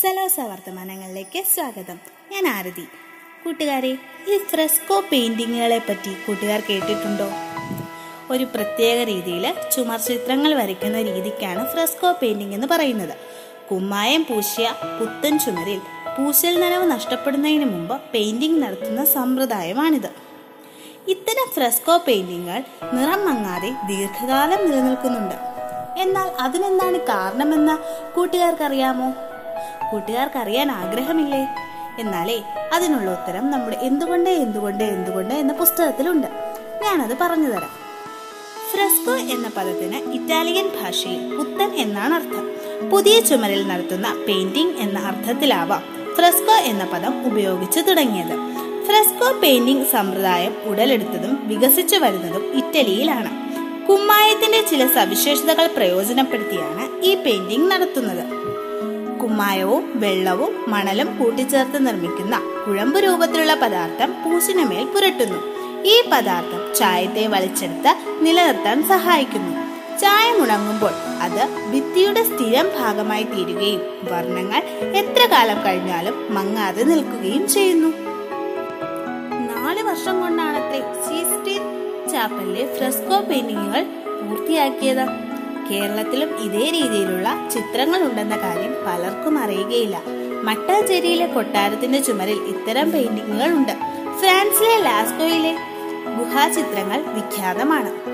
സലോസ വർത്തമാനങ്ങളിലേക്ക് സ്വാഗതം. ഞാൻ ആരതി. കൂട്ടുകാരെ ഈ ഫ്രെസ്കോ പെയിന്റിങ്ങുകളെ പറ്റി കൂട്ടുകാർ കേട്ടിട്ടുണ്ടോ? ഒരു പ്രത്യേക രീതിയിൽ ചുമർ ചിത്രങ്ങൾ വരയ്ക്കുന്ന രീതിക്കാണ് ഫ്രെസ്കോ പെയിന്റിംഗ് എന്ന് പറയുന്നത്. കുമ്മായം പൂശിയ പുത്തൻ ചുമരിൽ പൂശൽ നനവ് നഷ്ടപ്പെടുന്നതിന് മുമ്പ് പെയിന്റിംഗ് നടത്തുന്ന സമ്പ്രദായമാണിത്. ഇത്തരം ഫ്രെസ്കോ പെയിന്റിങ്ങുകൾ നിറം മങ്ങാതെ ദീർഘകാലം നിലനിൽക്കുന്നുണ്ട്. എന്നാൽ അതിനെന്താണ് കാരണമെന്ന് കൂട്ടുകാർക്കറിയാമോ? കൂട്ടുകാർക്ക് അറിയാൻ ആഗ്രഹമില്ലേ? എന്നാലേ അതിനുള്ള ഉത്തരം നമ്മുടെ എന്തുകൊണ്ട് എന്തുകൊണ്ട് എന്തുകൊണ്ട് എന്ന പുസ്തകത്തിലുണ്ട്. ഞാനത് പറഞ്ഞു തരാം. ഫ്രെസ്കോ എന്ന പദത്തിന് ഇറ്റാലിയൻ ഭാഷയിൽ പുത്തൻ എന്നാണ് അർത്ഥം. പുതിയ ചുമരിൽ നടത്തുന്ന പെയിന്റിംഗ് എന്ന അർത്ഥത്തിലാവാം ഫ്രെസ്കോ എന്ന പദം ഉപയോഗിച്ചു തുടങ്ങിയത്. ഫ്രെസ്കോ പെയിന്റിംഗ് സമ്പ്രദായം ഉടലെടുത്തതും വികസിച്ചു വരുന്നതും ഇറ്റലിയിലാണ്. കുമ്മായത്തിന്റെ ചില സവിശേഷതകൾ പ്രയോജനപ്പെടുത്തിയാണ് ഈ പെയിന്റിംഗ് നടത്തുന്നത്. കുമ്മായവും വെള്ളവും മണലും കൂട്ടിച്ചേർത്ത് നിർമ്മിക്കുന്ന കുഴമ്പ് രൂപത്തിലുള്ള പദാർത്ഥം പൂശിനുമേൽ പുരട്ടുന്നു. ഈ പദാർത്ഥം ചായത്തെ വലിച്ചെടുത്ത് നിലനിർത്താൻ സഹായിക്കുന്നു. ചായ മുണങ്ങുമ്പോൾ അത് ഭിത്തിയുടെ സ്ഥിരം ഭാഗമായി തീരുകയും വർണങ്ങൾ എത്ര കാലം കഴിഞ്ഞാലും മങ്ങാതെ നിൽക്കുകയും ചെയ്യുന്നു. നാല് വർഷം സീസ്റ്റീൻ ചാപ്പലിലെ ഫ്രെസ്കോ പെയിന്റിങ്ങുകൾ പൂർത്തിയാക്കിയത്. കേരളത്തിലും ഇതേ രീതിയിലുള്ള ചിത്രങ്ങൾ ഉണ്ടെന്ന കാര്യം പലർക്കും അറിയുകയില്ല. മട്ടാഞ്ചേരിയിലെ കൊട്ടാരത്തിന്റെ ചുമരിൽ ഇത്തരം പെയിന്റിങ്ങുകൾ ഉണ്ട് ഫ്രാൻസിലെ ലാസ്കോയിലെ ഗുഹാചിത്രങ്ങൾ വിഖ്യാതമാണ്.